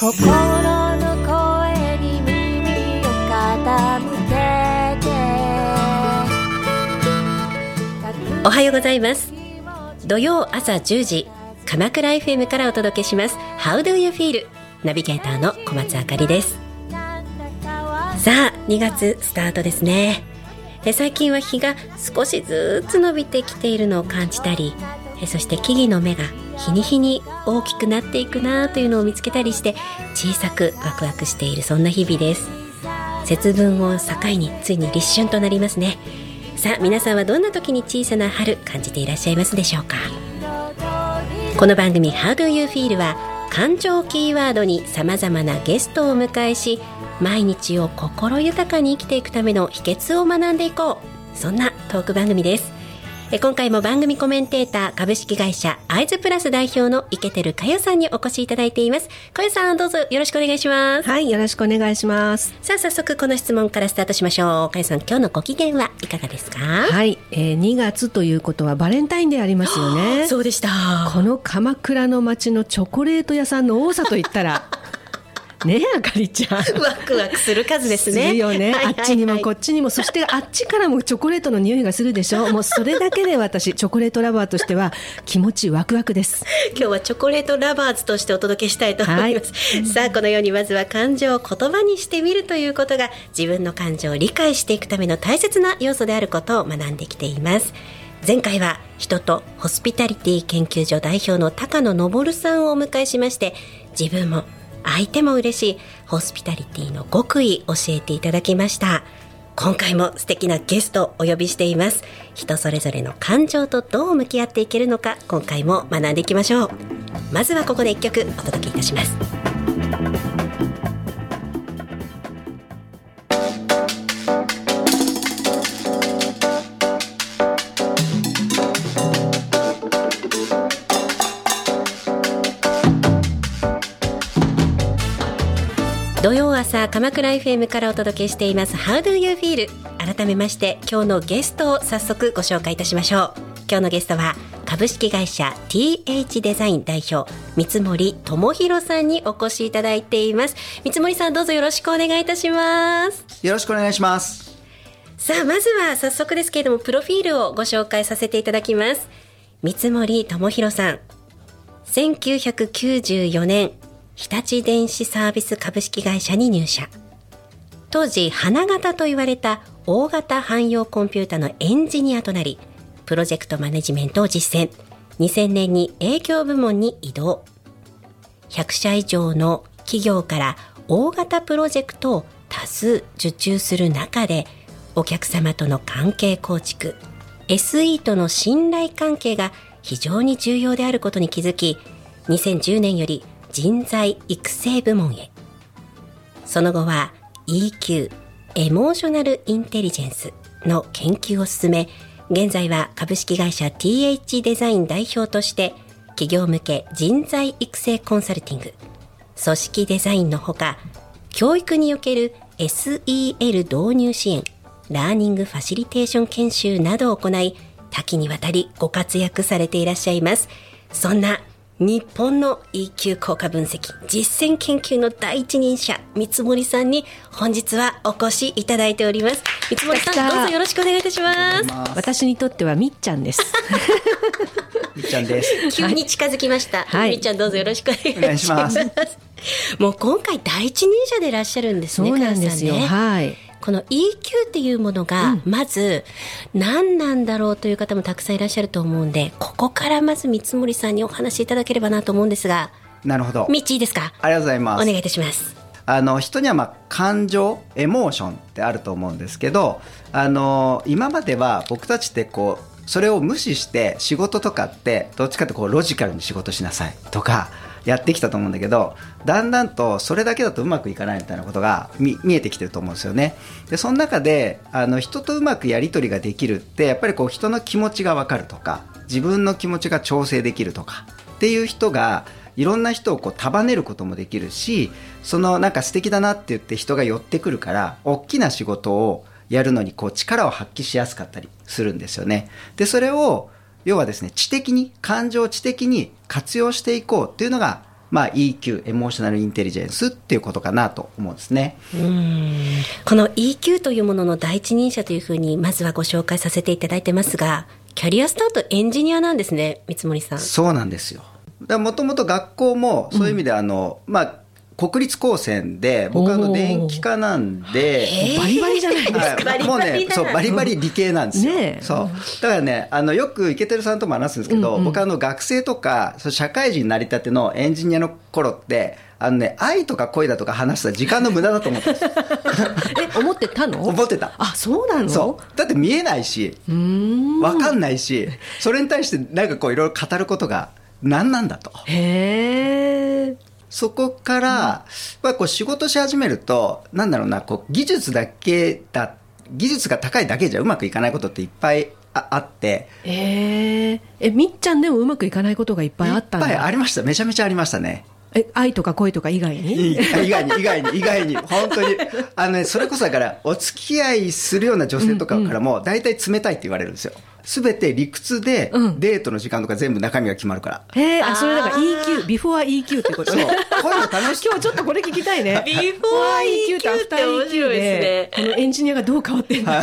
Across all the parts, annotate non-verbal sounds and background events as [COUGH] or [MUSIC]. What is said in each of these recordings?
心の声に耳を傾けて。おはようございます。土曜朝10時鎌倉 FM からお届けします。How do you feel? ナビゲーターの小松あかりです。さあ2月スタートですね。え最近は日が少しずつ伸びてきているのを感じたりえそして木々の芽が日に日に大きくなっていくなというのを見つけたりして小さくワクワクしているそんな日々です。節分を境についに立春となりますね。さあ皆さんはどんな時に小さな春感じていらっしゃいますでしょうか？この番組 How do you feel は感情キーワードに様々なゲストをお迎えし毎日を心豊かに生きていくための秘訣を学んでいこう。そんなトーク番組です。え今回も番組コメンテーター株式会社アイズプラス代表の池てるかよさんにお越しいただいています。かよさんどうぞよろしくお願いします。はい、よろしくお願いします。さあ早速この質問からスタートしましょう。かよさん今日のご機嫌はいかがですか？はい、えー、2月ということはバレンタインでありますよね。[GASPS] そうでした。この鎌倉の街のチョコレート屋さんの多さといったら、[LAUGHS] ねえ、あかりちゃん。ワクワクする数ですね。するよね、はいはいはい。あっちにもこっちにも。そしてあっちからもチョコレートの匂いがするでしょ。[LAUGHS] もうそれだけで私チョコレートラバーとしては気持ちワクワクです。今日はチョコレートラバーズとしてお届けしたいと思います、[LAUGHS] さあこのようにまずは感情を言葉にしてみるということが自分の感情を理解していくための大切な要素であることを学んできています。前回は人とホスピタリティ研究所代表の高野昇さんをお迎えしまして自分も相手も嬉しい。ホスピタリティの極意教えていただきました。今回も素敵なゲストをお呼びしています。人それぞれの感情とどう向き合っていけるのか今回も学んでいきましょう。まずはここで一曲お届けいたします。土曜朝鎌倉 FM からお届けしています。How do you feel? 改めまして今日のゲストを早速ご紹介いたしましょう。今日のゲストは株式会社 TH デザイン代表三森智博さんにお越しいただいています。三森さんどうぞよろしくお願いいたします。よろしくお願いします。さあまずは早速ですけれどもプロフィールをご紹介させていただきます。三森智博さん1994年日立電子サービス株式会社に入社。当時花形と言われた大型汎用コンピュータのエンジニアとなりプロジェクトマネジメントを実践。2000年に営業部門に移動。100社以上の企業から大型プロジェクトを多数受注する中でお客様との関係構築 SE との信頼関係が非常に重要であることに気づき2010年より人材育成部門へ。その後は EQ エモーショナルインテリジェンスの研究を進め現在は株式会社 TH デザイン代表として企業向け人材育成コンサルティング組織デザインのほか教育における SEL 導入支援ラーニングファシリテーション研修などを行い多岐にわたりご活躍されていらっしゃいます。そんな日本の EQ 効果分析実践研究の第一人者三森さんに本日はお越しいただいております。三森さんどうぞよろしくお願いいたします。私にとってはみっちゃんです。みっちゃんです。[LAUGHS] 急に近づきました、はい。みっちゃんどうぞよろしくお願いしお願いしまます。すもう今回第一人者でいらっしゃるんですねそうなんですよ、ね。はいこの EQ っていうものが、まず何なんだろうという方もたくさんいらっしゃると思うんで、ここからまず三森さんにお話しいただければなと思うんですが、なるほど。みっちいいですか？ありがとうございます。お願いいたします。あの人にはまあ感情エモーションってあると思うんですけどあの今までは僕たちってこうそれを無視して仕事とかってどっちかってこうロジカルに仕事しなさいとかやってきたと思うんだけどだんだんとそれだけだとうまくいかないみたいなことが見えてきてると思うんですよねでその中であの人とうまくやり取りができるってやっぱりこう人の気持ちが分かるとか自分の気持ちが調整できるとかっていう人がいろんな人をこう束ねることもできるしそのなんか素敵だなって言って人が寄ってくるから大きな仕事をやるのにこう力を発揮しやすかったりするんですよね。でそれを要はですね知的に感情を知的に活用していこうっていうのがまあ、EQ エモーショナルインテリジェンスっていうことかなと思うんですね。この EQ というものの第一人者というふうにまずはご紹介させていただいてますがキャリアスタートエンジニアなんですね三森さんそうなんですよ。もともと学校もそういう意味であの、まあ国立高専で僕はあの電気科なんで、バリバリじゃないですか。はいもうねそうバリバリ理系なんですよ、ねえ。そう。だからねあのよく池照さんとも話すんですけど、僕あの学生とか社会人になりたてのエンジニアの頃ってあのね愛とか恋だとか話したら時間の無駄だと思ってた [LAUGHS] え、思ってたの？思ってた。あ、そうなの？そう。だって見えないしうーん。分かんないしそれに対してなんかこういろいろ語ることが何なんだと。へえ。そこから、まあ、こう仕事し始めると、なんだろうな、こう技術だけだ、技術が高いだけじゃうまくいかないことっていっぱいああって、えー、え、みっちゃんでもうまくいかないことがいっぱいあった。いっぱいありました。めちゃめちゃありましたね。え、愛とか恋とか以外に？い以外に、以外に、以外に、本当に。あのね、それこそだから、お付き合いするような女性とかからも、大体冷たいって言われるんですよ。すべて理屈でうん、デートの時間とか全部中身が決まるから。へえ、あ、それだから EQ、ビフォー EQ ってことそう。ね。こういうの楽し今日ちょっとこれ聞きたいね。ビフォー EQ とアフター EQ って面白いですねこのエンジニアがどう変わってんの？[LAUGHS]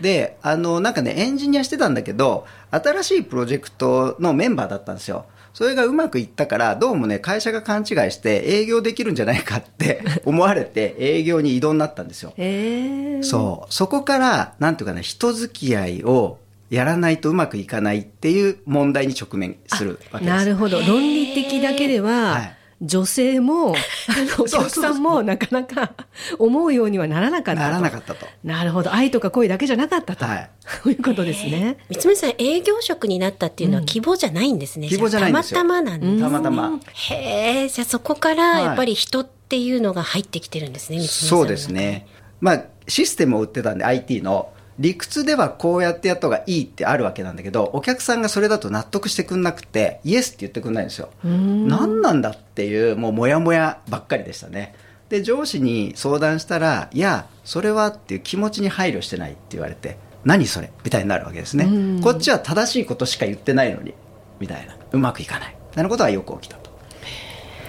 で、あの、なんかね、エンジニアしてたんだけど、新しいプロジェクトのメンバーだったんですよ。それがうまくいったから、どうもね、会社が勘違いして営業できるんじゃないかって [LAUGHS] 思われて、営業に移動になったんですよ。へえ。そう。そこから、なんていうかな、人付き合いをやらないとうまくいかないっていう問題に直面するわけです。なるほど。論理的だけでは、はい女性も、[LAUGHS] あの、お客さんもなかなか思うようにはならなかったと。ならなかったと。なるほど。愛とか恋だけじゃなかったと。はい。そういうことですね。三森さん営業職になったっていうのは希望じゃないんですね、希望じゃないんですよたまたまなんですたまたま。へえじゃあそこからやっぱり人っていうのが入ってきてるんですね、三森さんのそうですね。まあ、システムを売ってたんで、IT の。理屈ではこうやってやった方がいいってあるわけなんだけど、お客さんがそれだと納得してくんなくて、イエスって言ってくんないんですよ。何なんだっていう、もうモヤモヤばっかりでしたね。で、上司に相談したら、いや、それはっていう気持ちに配慮してないって言われて、何それ？みたいになるわけですね。こっちは正しいことしか言ってないのに、みたいな。うまくいかない。なることはよく起きたと。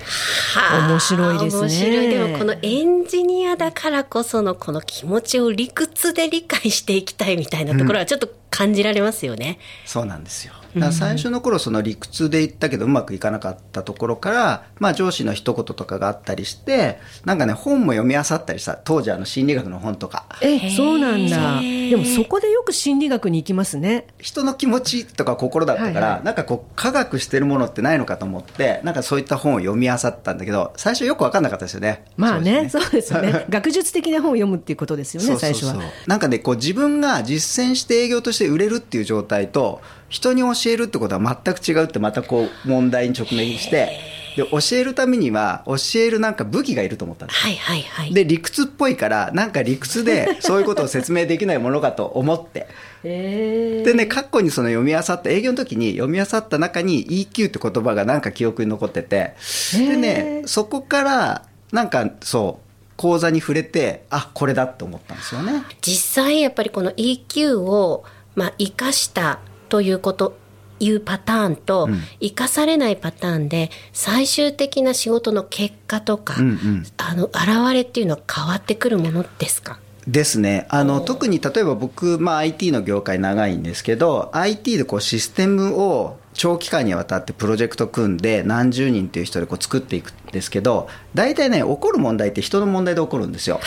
はあ面白いですね面白いでもこのエンジニアだからこそのこの気持ちを理屈で理解していきたいみたいなところはちょっと感じられますよね。そうなんですよ。最初の頃その理屈で言ったけどうまくいかなかったところから、まあ上司の一言とかがあったりして、なんかね、本も読み漁ったりした。当時あの心理学の本とか。え、そうなんだ。でもそこでよく心理学に行きますね。人の気持ちとか心だったから、はいはいなんかこう科学してるものってないのかと思って、なんかそういった本を読み漁ったんだけど、最初よくわかんなかったですよね。まあね、そうですよね。[LAUGHS] 学術的な本を読むっていうことですよね、最初は。なんかねこう自分が実践して営業として売れるっていう状態と人に教えるってことは全く違うってまたこう問題に直面してで教えるためには教えるなんか武器がいると思ったんです。はいはいはい。で理屈っぽいからなんか理屈で [LAUGHS] そういうことを説明できないものかと思って。へでね過去にその読み漁った営業の時に読み漁った中に EQ って言葉がなんか記憶に残ってて。でねそこからなんかそう講座に触れてあこれだって思ったんですよね。実際やっぱりこの EQ をまあ生かしたというこというパターンと、うん。生かされないパターンで最終的な仕事の結果とか、うんうん。あの現れっていうのは変わってくるものですか？ですね。あの特に例えば僕、まあ、IT の業界長いんですけど IT でこうシステムを長期間にわたってプロジェクト組んで何十人っていう人でこう作っていくんですけど大体ね起こる問題って人の問題で起こるんですよ。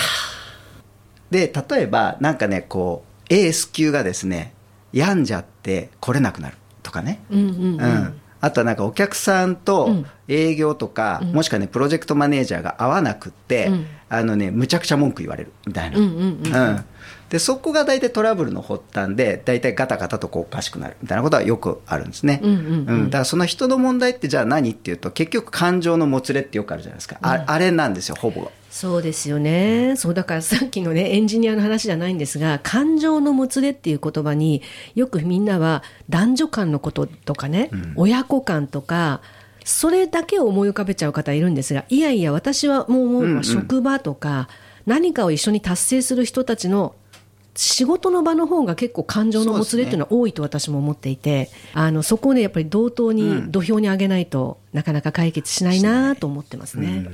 で例えばなんかねこうエース級がですね病んじゃって来れなくなるとかね、うんうんうん。あとはなんかお客さんとうん営業とか、もしくはねプロジェクトマネージャーが合わなくって、うん。あのねむちゃくちゃ文句言われるみたいな、うんうんうんうん。でそこが大体トラブルの発端で大体ガタガタとこうおかしくなるみたいなことはよくあるんですね、うんうんうん。だからその人の問題ってじゃあ何っていうと結局感情のもつれってよくあるじゃないですか、ああれなんですよほぼ。そうですよね。そうだからさっきのね、エンジニアの話じゃないんですが、感情のもつれっていう言葉によくみんなは男女間のこととかね、親子間とか、それだけを思い浮かべちゃう方いるんですが、いやいや私はもう思うのは職場とか、何かを一緒に達成する人たちの仕事の場の方が結構感情のもつれっていうのは多いと私も思っていて、あのそこをねやっぱり同等に土俵に上げないとなかなか解決しないなと思ってますね。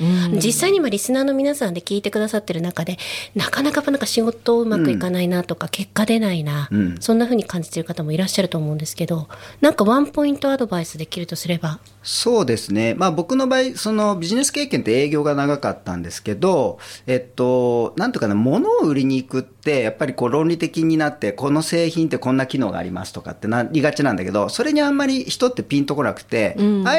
うん。実際に今リスナーの皆さんで聞いてくださってる中でなかなかなんか仕事うまくいかないなとか、結果出ないな、うん。そんな風に感じてる方もいらっしゃると思うんですけどなんかワンポイントアドバイスできるとすれば？そうですね。まあ僕の場合、そのビジネス経験って営業が長かったんですけど、えっと、なんとかね、物を売りに行くって、やっぱりこう論理的になって、この製品ってこんな機能がありますとかってなりがちなんだけど、それにあんまり人ってピンとこなくて、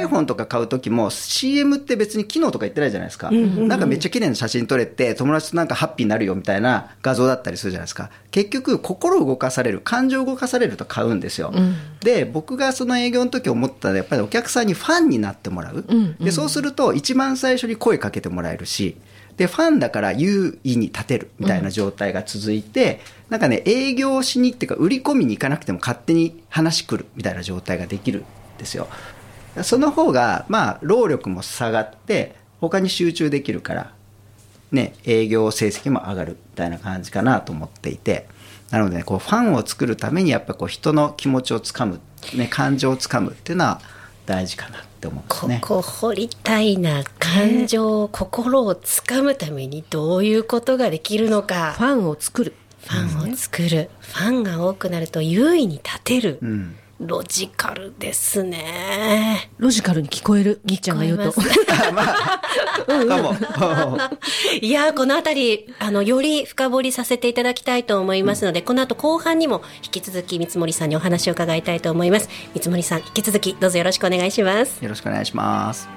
iPhone とか買うときも CM って別に機能とか言ってないじゃないですか。なんかめっちゃ綺麗な写真撮れて、友達となんかハッピーになるよみたいな画像だったりするじゃないですか。結局、心動かされる、感情動かされると買うんですよ。で、僕がその営業の時思ったのは、やっぱりお客さんにファンになってもらう。で、そうすると、一番最初に声かけてもらえるし、で、ファンだから優位に立てるみたいな状態が続いて、なんかね、営業しにっていうか、売り込みに行かなくても勝手に話来るみたいな状態ができるんですよ。その方が、まあ、労力も下がって、他に集中できるから、ね、営業成績も上がるみたいな感じかなと思っていて、なので、ね、こうファンを作るためにやっぱこう人の気持ちをつかむ、ね、感情をつかむっていうのは大事かなって思うんですこね。こ掘りたいな感情、心をつかむためにどういうことができるのか。ファンを作る。ファンを作る、ファンが多くなると優位に立てる、うんロジカルですね。ロジカルに聞こえる、みっちゃんが言うと。[LAUGHS] [LAUGHS] いやーこのあたりあのより深掘りさせていただきたいと思いますので、この後後半にも引き続き三森さんにお話を伺いたいと思います。三森さん引き続きどうぞよろしくお願いします。よろしくお願いします。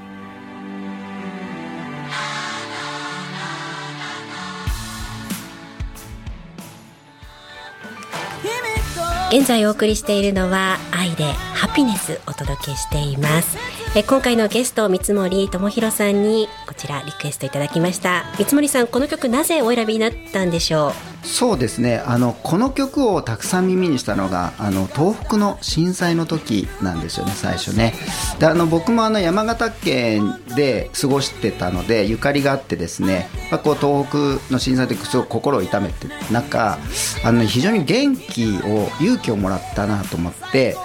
現在お送りしているのは愛でハピネスお届けしています。え今回のゲスト三森智弘さんにこちらリクエストいただきました三森さんこの曲なぜお選びになったんでしょうそうですね。あのこの曲をたくさん耳にしたのがあの東北の震災の時なんですよね最初ね。であの僕もあの山形県で過ごしてたのでゆかりがあってですね、まあ、こう東北の震災の時すごく心を痛めて中あの非常に元気を勇気をもらったなと思って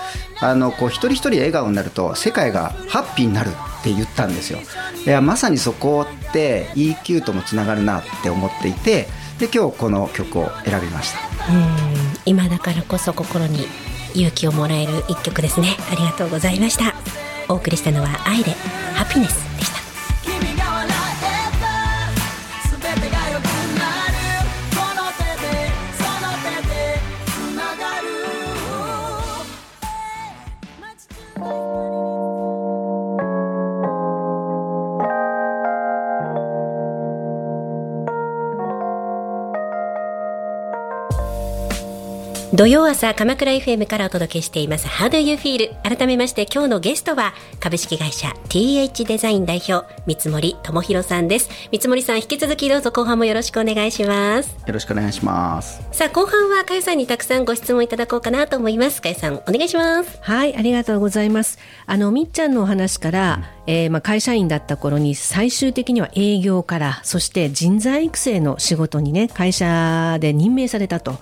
あのこう一人一人笑顔になると世界がハッピーになるって言ったんですよ。いやまさにそこって EQ ともつながるなって思っていてで今日この曲を選びました。うん今だからこそ心に勇気をもらえる一曲ですね。ありがとうございました。お送りしたのは愛でハピネス。土曜朝鎌倉 FM からお届けしています。How do you feel? 改めまして今日のゲストは株式会社 TH デザイン代表三森智弘さんです。三森さん引き続きどうぞ後半もよろしくお願いします。よろしくお願いします。さあ後半はかゆさんにたくさんご質問いただこうかなと思います。かゆさんお願いします。はい、ありがとうございます。あの、みっちゃんのお話から、えーまあ、会社員だった頃に最終的には営業から、そして人材育成の仕事にね、会社で任命されたと。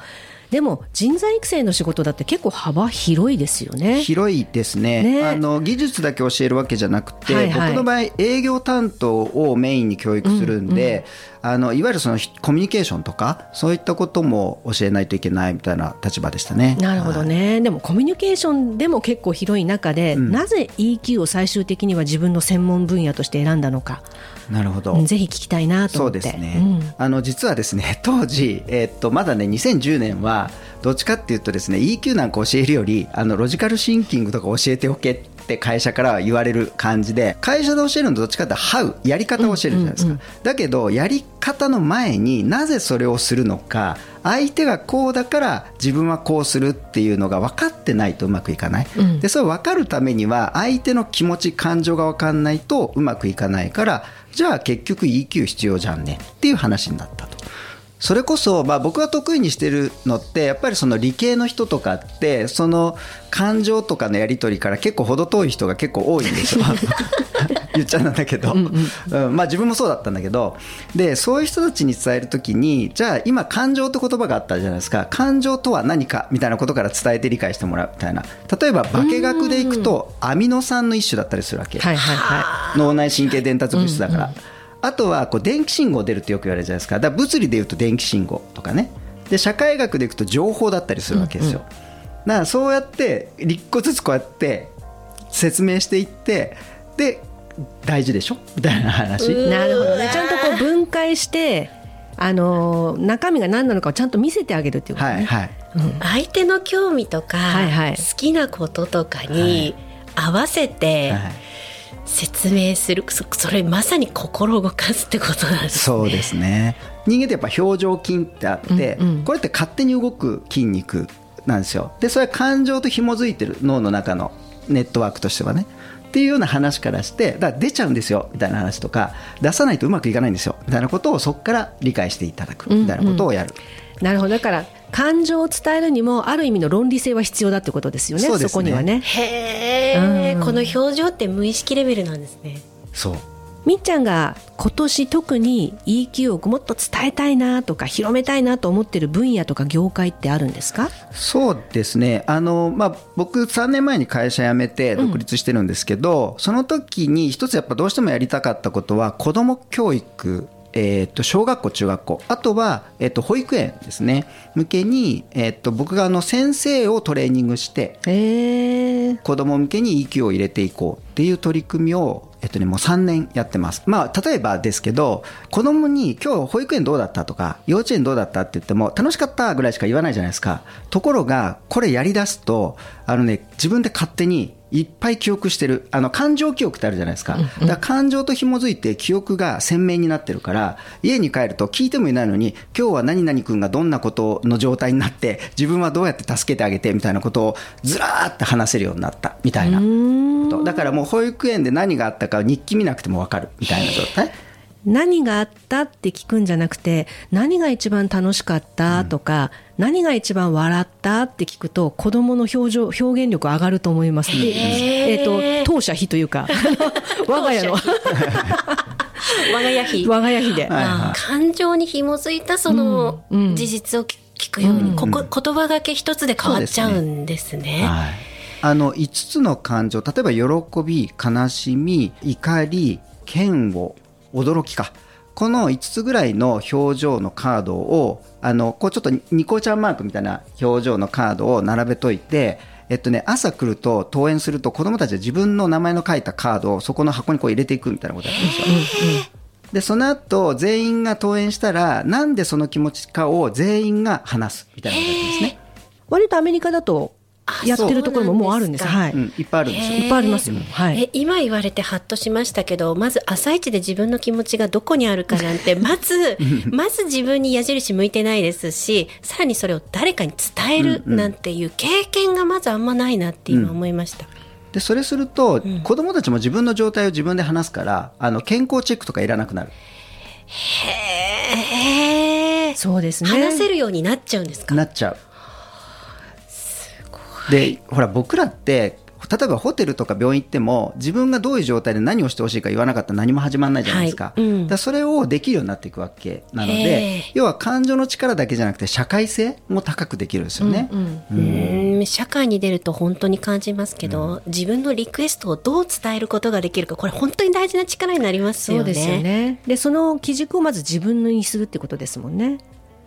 でも、人材育成の仕事だって結構幅広いですよね。広いですね。ね。あの技術だけ教えるわけじゃなくて、はいはい。僕の場合営業担当をメインに教育するんで、あのいわゆるそのコミュニケーションとかそういったことも教えないといけないみたいな立場でしたね。なるほどね、でもコミュニケーションでも結構広い中で、なぜ EQ を最終的には自分の専門分野として選んだのか、なるほど、うんぜひ聞きたいなとそう思って。ですね、あの実はですね [LAUGHS] 当時、えーっとまだね2010年はどっちかっていうとですね EQ なんか教えるよりあのロジカルシンキングとか教えておけって会社からは言われる感じで会社で教えるのとどっちかっていうと How やり方を教えるじゃないですか、だけどやり方の前になぜそれをするのか相手がこうだから自分はこうするっていうのが分かってないとうまくいかない、でそれを分かるためには相手の気持ち感情が分かんないとうまくいかないからじゃあ結局 EQ 必要じゃんねっていう話になったと。それこそ、まあ、僕が得意にしてるのってやっぱりその理系の人とかってその感情とかのやり取りから結構程遠い人が結構多いんですよ。[LAUGHS] [LAUGHS] 言っちゃうんだけど。うんまあ自分もそうだったんだけど。でそういう人たちに伝える時にじゃあ今感情って言葉があったじゃないですか。感情とは何かみたいなことから伝えて理解してもらうみたいな。例えば化学でいくとアミノ酸の一種だったりするわけ、はいはいは [LAUGHS] 脳内神経伝達物質だから、あとはこう電気信号出るってよく言われるじゃないですか。だから物理でいうと電気信号とかね。で社会学でいくと情報だったりするわけですよ、だからそうやって一個ずつこうやって説明していってで大事でしょ？みたいな話。い。なるほどね。ちゃんとこう分解して、あのー中身が何なのかをちゃんと見せてあげるっていうことね。はいはい。相手の興味とか、はいはい。好きなこととかに合わせてはい説明する、そそれまさに心を動かすってことなんですね。そうですね。人間ってやっぱ表情筋ってあって、うんうん。これって勝手に動く筋肉なんですよ。でそれは感情と紐づいてる脳の中のネットワークとしてはねっていうような話からしてだから出ちゃうんですよみたいな話とか出さないとうまくいかないんですよみたいなことをそこから理解していただくみたいなことをやる、なるほど。だから感情を伝えるにもある意味の論理性は必要だってことですよね。ねこにはね。へえ、うんこの表情って無意識レベルなんですね。そうみっちゃんが今年特に EQ をもっと伝えたいなとか広めたいなと思ってる分野とか業界ってあるんですか？そうですね。あの、まあ、僕3年前に会社辞めて独立してるんですけど、その時に一つやっぱどうしてもやりたかったことは子ども教育えー、と小学校、中学校あとは、えー、と保育園ですね。向けに、えー、と僕があの先生をトレーニングして子ども向けに EQ を入れていこうっていう取り組みを、えっとね、もう3年やってます。まあ、例えばですけど、子供に今日保育園どうだったとか、幼稚園どうだったって言っても、楽しかったぐらいしか言わないじゃないですか。ところが、これやり出すと、あのね、自分で勝手にいっぱい記憶してる。あの、感情記憶ってあるじゃないですか。だ感情と紐づいて記憶が鮮明になってるから、家に帰ると聞いてもいないのに、今日は何々君がどんなことの状態になって、自分はどうやって助けてあげてみたいなことをずらーって話せるようになったみたいなこと。だからもう保育園で何があったか日記見なくてもわかるみたいな状態。何があったって聞くんじゃなくて何が一番楽しかったとか、何が一番笑ったって聞くと子供の表情表現力上がると思いますでえっ、と当社比というか。[LAUGHS] 我が家の。我が家比我が家比で、はいはい。感情に紐づいたそのうんうん。事実を聞くように、ここ言葉がけ一つで変わっちゃうんですね。はい、あの5つの感情例えば喜び悲しみ怒り嫌悪驚きかこの5つぐらいの表情のカードをあのこうちょっとニコちゃんマークみたいな表情のカードを並べといてえっとね、朝来ると登園すると子供たちは自分の名前の書いたカードをそこの箱にこう入れていくみたいなことやってるんですよ。でその後全員が登園したらなんでその気持ちかを全員が話すみたいなことやってるんですね。割とアメリカだとやってるところももうあるんですそうなんはい、うん、いっぱいあるんですよ。いっぱいありますよ、はい。え今言われてハッとしましたけどまず朝一で自分の気持ちがどこにあるかなんて [LAUGHS] まずまず自分に矢印向いてないですしさらにそれを誰かに伝えるなんていう経験がまずあんまないなって今思いました。でそれすると、子供たちも自分の状態を自分で話すからあの健康チェックとかいらなくなる。へえそうですね。話せるようになっちゃうんですか？なっちゃうでほら僕らって例えばホテルとか病院行っても自分がどういう状態で何をしてほしいか言わなかったら何も始まらないじゃないですか,、はい。うん。だそれをできるようになっていくわけなのへでー要は感情の力だけじゃなくて社会性も高くできるんですよね、うーん社会に出ると本当に感じますけど、自分のリクエストをどう伝えることができるかこれ本当に大事な力になりますよね。そうですよね。でその基軸をまず自分のにするってことですもんね。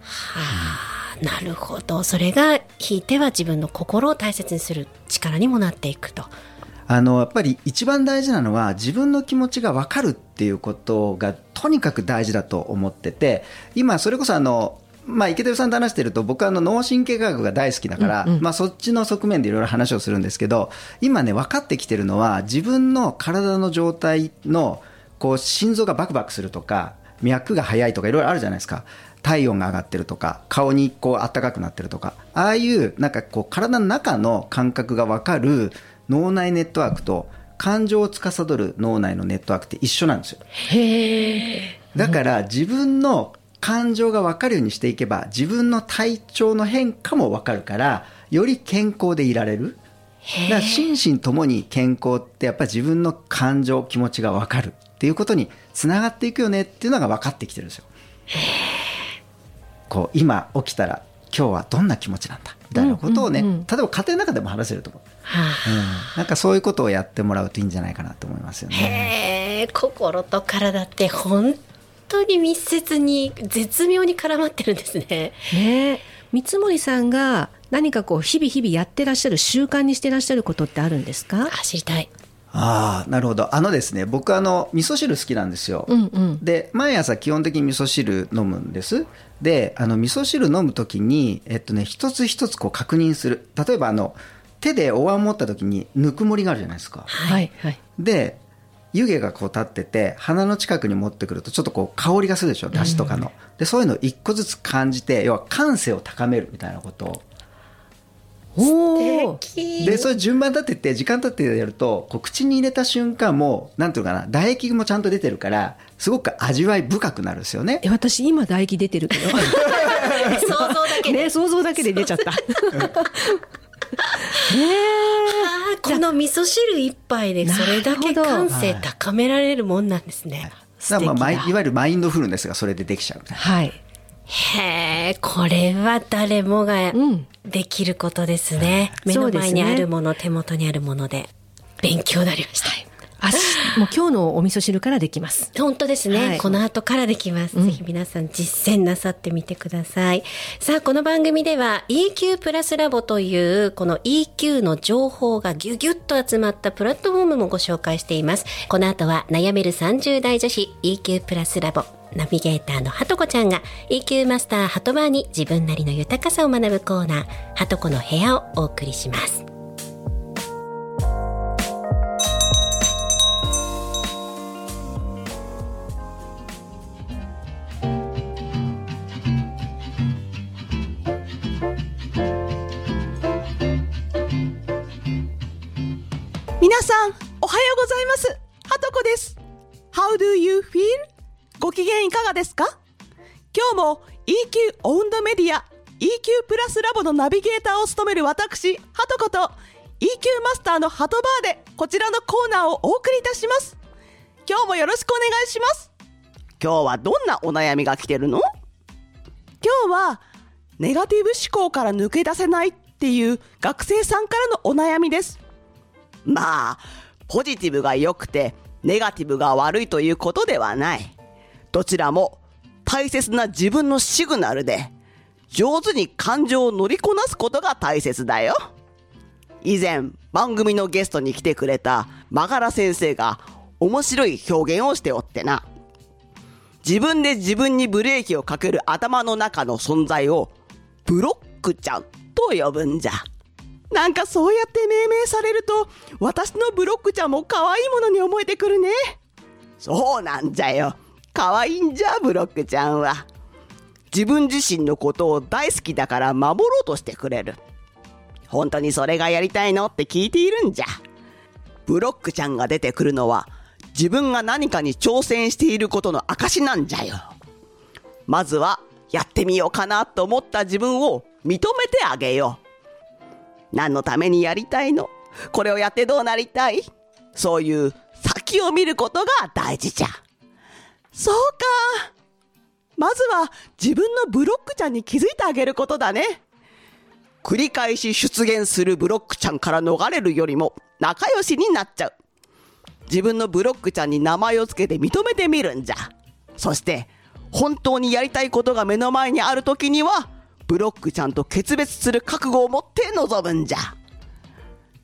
はあなるほど。それがひいては自分の心を大切にする力にもなっていくと。あのやっぱり一番大事なのは自分の気持ちが分かるっていうことがとにかく大事だと思ってて今それこそあのまあ、池田さんと話してると僕はあの脳神経科学が大好きだから、まあ、そっちの側面でいろいろ話をするんですけど今ね分かってきてるのは自分の体の状態のこう心臓がバクバクするとか脈が速いとかいろいろあるじゃないですか体温が上がってるとか顔にこう暖かくなってるとかああいうなんかこう体の中の感覚が分かる脳内ネットワークと感情を司る脳内のネットワークって一緒なんですよ。だから自分の感情が分かるようにしていけば自分の体調の変化も分かるからより健康でいられる。だから心身ともに健康ってやっぱり自分の感情気持ちが分かるっていうことにつながっていくよねっていうのが分かってきてるんですよ。こう今起きたら今日はどんな気持ちなんだみたいなことをね、うんうんうん例えば家庭の中でも話せると思う、はうん、なんかそういうことをやってもらうといいんじゃないかなと思いますよあ、ね。へえ心と体って本当に密接に絶妙に絡まってるんですね。ね三森さんが何かこう日々日々やってらっしゃる習慣にしてらっしゃることってあるんですか？あ知りたい。ああなるほど。あのですね僕あの味噌汁好きなんですよ。うんうん。で毎朝基本的に味噌汁飲むんです。であの味噌汁飲む時にえっとね一つ一つこう確認する。例えばあの手でお椀持った時にぬくもりがあるじゃないですか。はいはい。で湯気がこう立ってて鼻の近くに持ってくるとちょっとこう香りがするでしょだしとかの、でそういうのを一個ずつ感じて要は感性を高めるみたいなことをおおでそれ順番立てて時間経ってやるとこう口に入れた瞬間もなんていうのかな唾液もちゃんと出てるからすごく味わい深くなるんですよね。え私今唾液出てるけど。[LAUGHS] 想像だけで。ね想像だけで出ちゃった。[LAUGHS] あーこの味噌汁一杯でそれだけ感性高められるもんなんですね。だ。からまあいわゆるマインドフルネスがそれでできちゃうはい。だへえ、これは誰もがうんできることですね。目のそうですね前にあるもの、手元にあるもので勉強になりました。あしもう今日のお味噌汁からできます。本当ですね、はい。この後からできます、ぜひ皆さん実践なさってみてください。さあこの番組では EQ プラスラボというこの EQ の情報がギュギュッと集まったプラットフォームもご紹介しています。この後は悩める30代女子 EQ プラスラボナビゲーターのはとこちゃんが EQ マスターハトバーに自分なりの豊かさを学ぶコーナーはとこの部屋をお送りします皆さん、おはようございます。はとこです。How do you feel? ご機嫌いかがですか？今日も EQ オウンドメディア EQ プラスラボのナビゲーターを務める私、はとこと EQ マスターのハトバーでこちらのコーナーをお送りいたします。今日もよろしくお願いします。今日はどんなお悩みが来てるの？今日はネガティブ思考から抜け出せないっていう学生さんからのお悩みです。まあ、ポジティブが良くて、ネガティブが悪いということではない。どちらも大切な自分のシグナルで、上手に感情を乗りこなすことが大切だよ。以前、番組のゲストに来てくれたマガラ先生が面白い表現をしておってな。自分で自分にブレーキをかける頭の中の存在をブロックちゃんと呼ぶんじゃ。なんかそうやって命名されると、私のブロックちゃんも可愛いものに思えてくるね。そうなんじゃよ。可愛いんじゃ、ブロックちゃんは。自分自身のことを大好きだから守ろうとしてくれる。本当にそれがやりたいのって聞いているんじゃ。ブロックちゃんが出てくるのは、自分が何かに挑戦していることの証なんじゃよ。まずは、やってみようかなと思った自分を認めてあげよう。何のためにやりたいの？これをやってどうなりたい？そういう先を見ることが大事じゃ。そうか。まずは自分のブロックちゃんに気づいてあげることだね。繰り返し出現するブロックちゃんから逃れるよりも仲良しになっちゃう。自分のブロックちゃんに名前をつけて認めてみるんじゃ。そして、本当にやりたいことが目の前にある時には、ブロックちゃんと決別する覚悟を持って臨むんじゃ。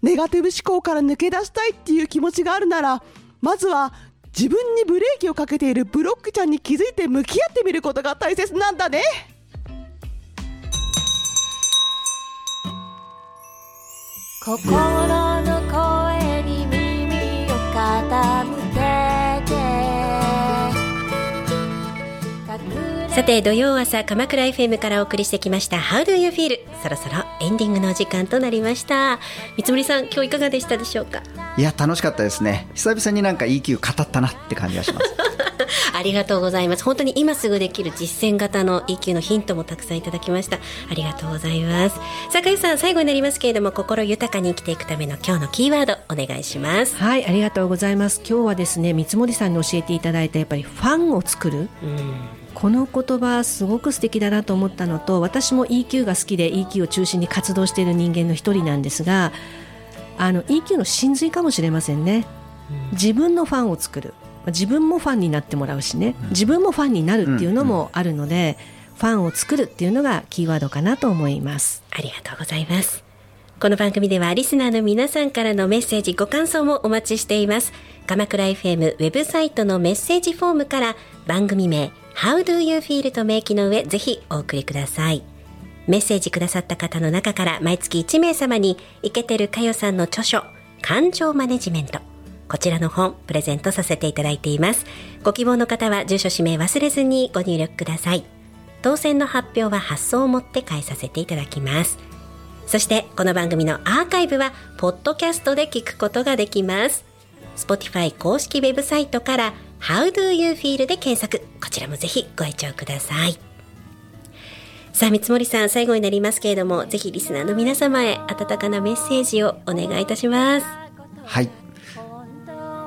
ネガティブ思考から抜け出したいっていう気持ちがあるなら、まずは自分にブレーキをかけているブロックちゃんに気づいて向き合ってみることが大切なんだね。心の声に耳を傾けさて土曜朝鎌倉 FM からお送りしてきました How do you feel? そろそろエンディングのお時間となりました三森さん今日いかがでしたでしょうか？いや楽しかったですね久々になんか EQ 語ったなって感じがします [LAUGHS] ありがとうございます。本当に今すぐできる実践型の EQ のヒントもたくさんいただきました。ありがとうございます。坂井さん、最後になりますけれども、心豊かに生きていくための今日のキーワードお願いします。はい、ありがとうございます。今日はですね、三森さんに教えていただいたやっぱりファンを作る。うんこの言葉すごく素敵だなと思ったのと私も EQ が好きで EQ を中心に活動している人間の一人なんですがあの EQ の真髄かもしれませんね。自分のファンを作る。自分もファンになってもらうしね。自分もファンになるっていうのもあるのでファンを作るっていうのがキーワードかなと思います。ありがとうございます。この番組ではリスナーの皆さんからのメッセージ、ご感想もお待ちしています。鎌倉 FM ウェブサイトのメッセージフォームから番組名 How do you feel? と明記の上、ぜひお送りください。メッセージくださった方の中から毎月1名様にイケてるかよさんの著書感情マネジメント。こちらの本プレゼントさせていただいています。ご希望の方は住所氏名忘れずにご入力ください。当選の発表は発送をもって返させていただきます。そしてこの番組のアーカイブはポッドキャストで聞くことができます。Spotify 公式ウェブサイトから How do you feel? で検索こちらもぜひご愛聴くださいさあ三森さん最後になりますけれどもぜひリスナーの皆様へ温かなメッセージをお願いいたしますはい。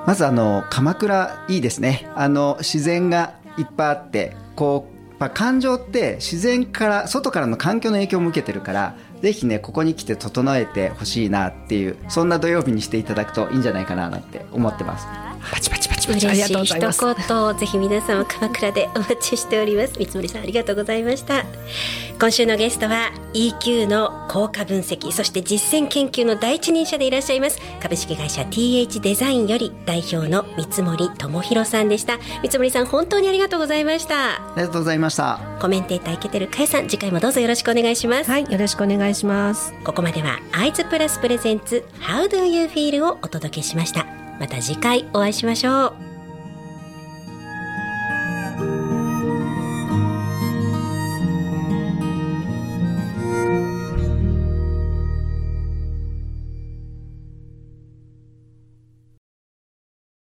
まずあの鎌倉いいですね。あの自然がいっぱいあって、こうやっぱ感情って自然から外からの環境の影響も受けてるから、ぜひねここに来て整えてほしいなっていうそんな土曜日にしていただくといいんじゃないかななんて思ってます。パチパチパチパ嬉チありがとうごしい。ざいます一言ぜひ皆様鎌倉でお待ちしております。三森さんありがとうございました。今週のゲストは EQ の効果分析そして実践研究の第一人者でいらっしゃいます株式会社 TH デザインより代表の三森智弘さんでした。三森さん本当にありがとうございました。ありがとうございました。コメンテーターいけてるかえさん次回もどうぞよろしくお願いします、はいよろしくお願いします。ここまではアイズプラスプレゼンツ How do you feel をお届けしましたまた次回お会いしましょう。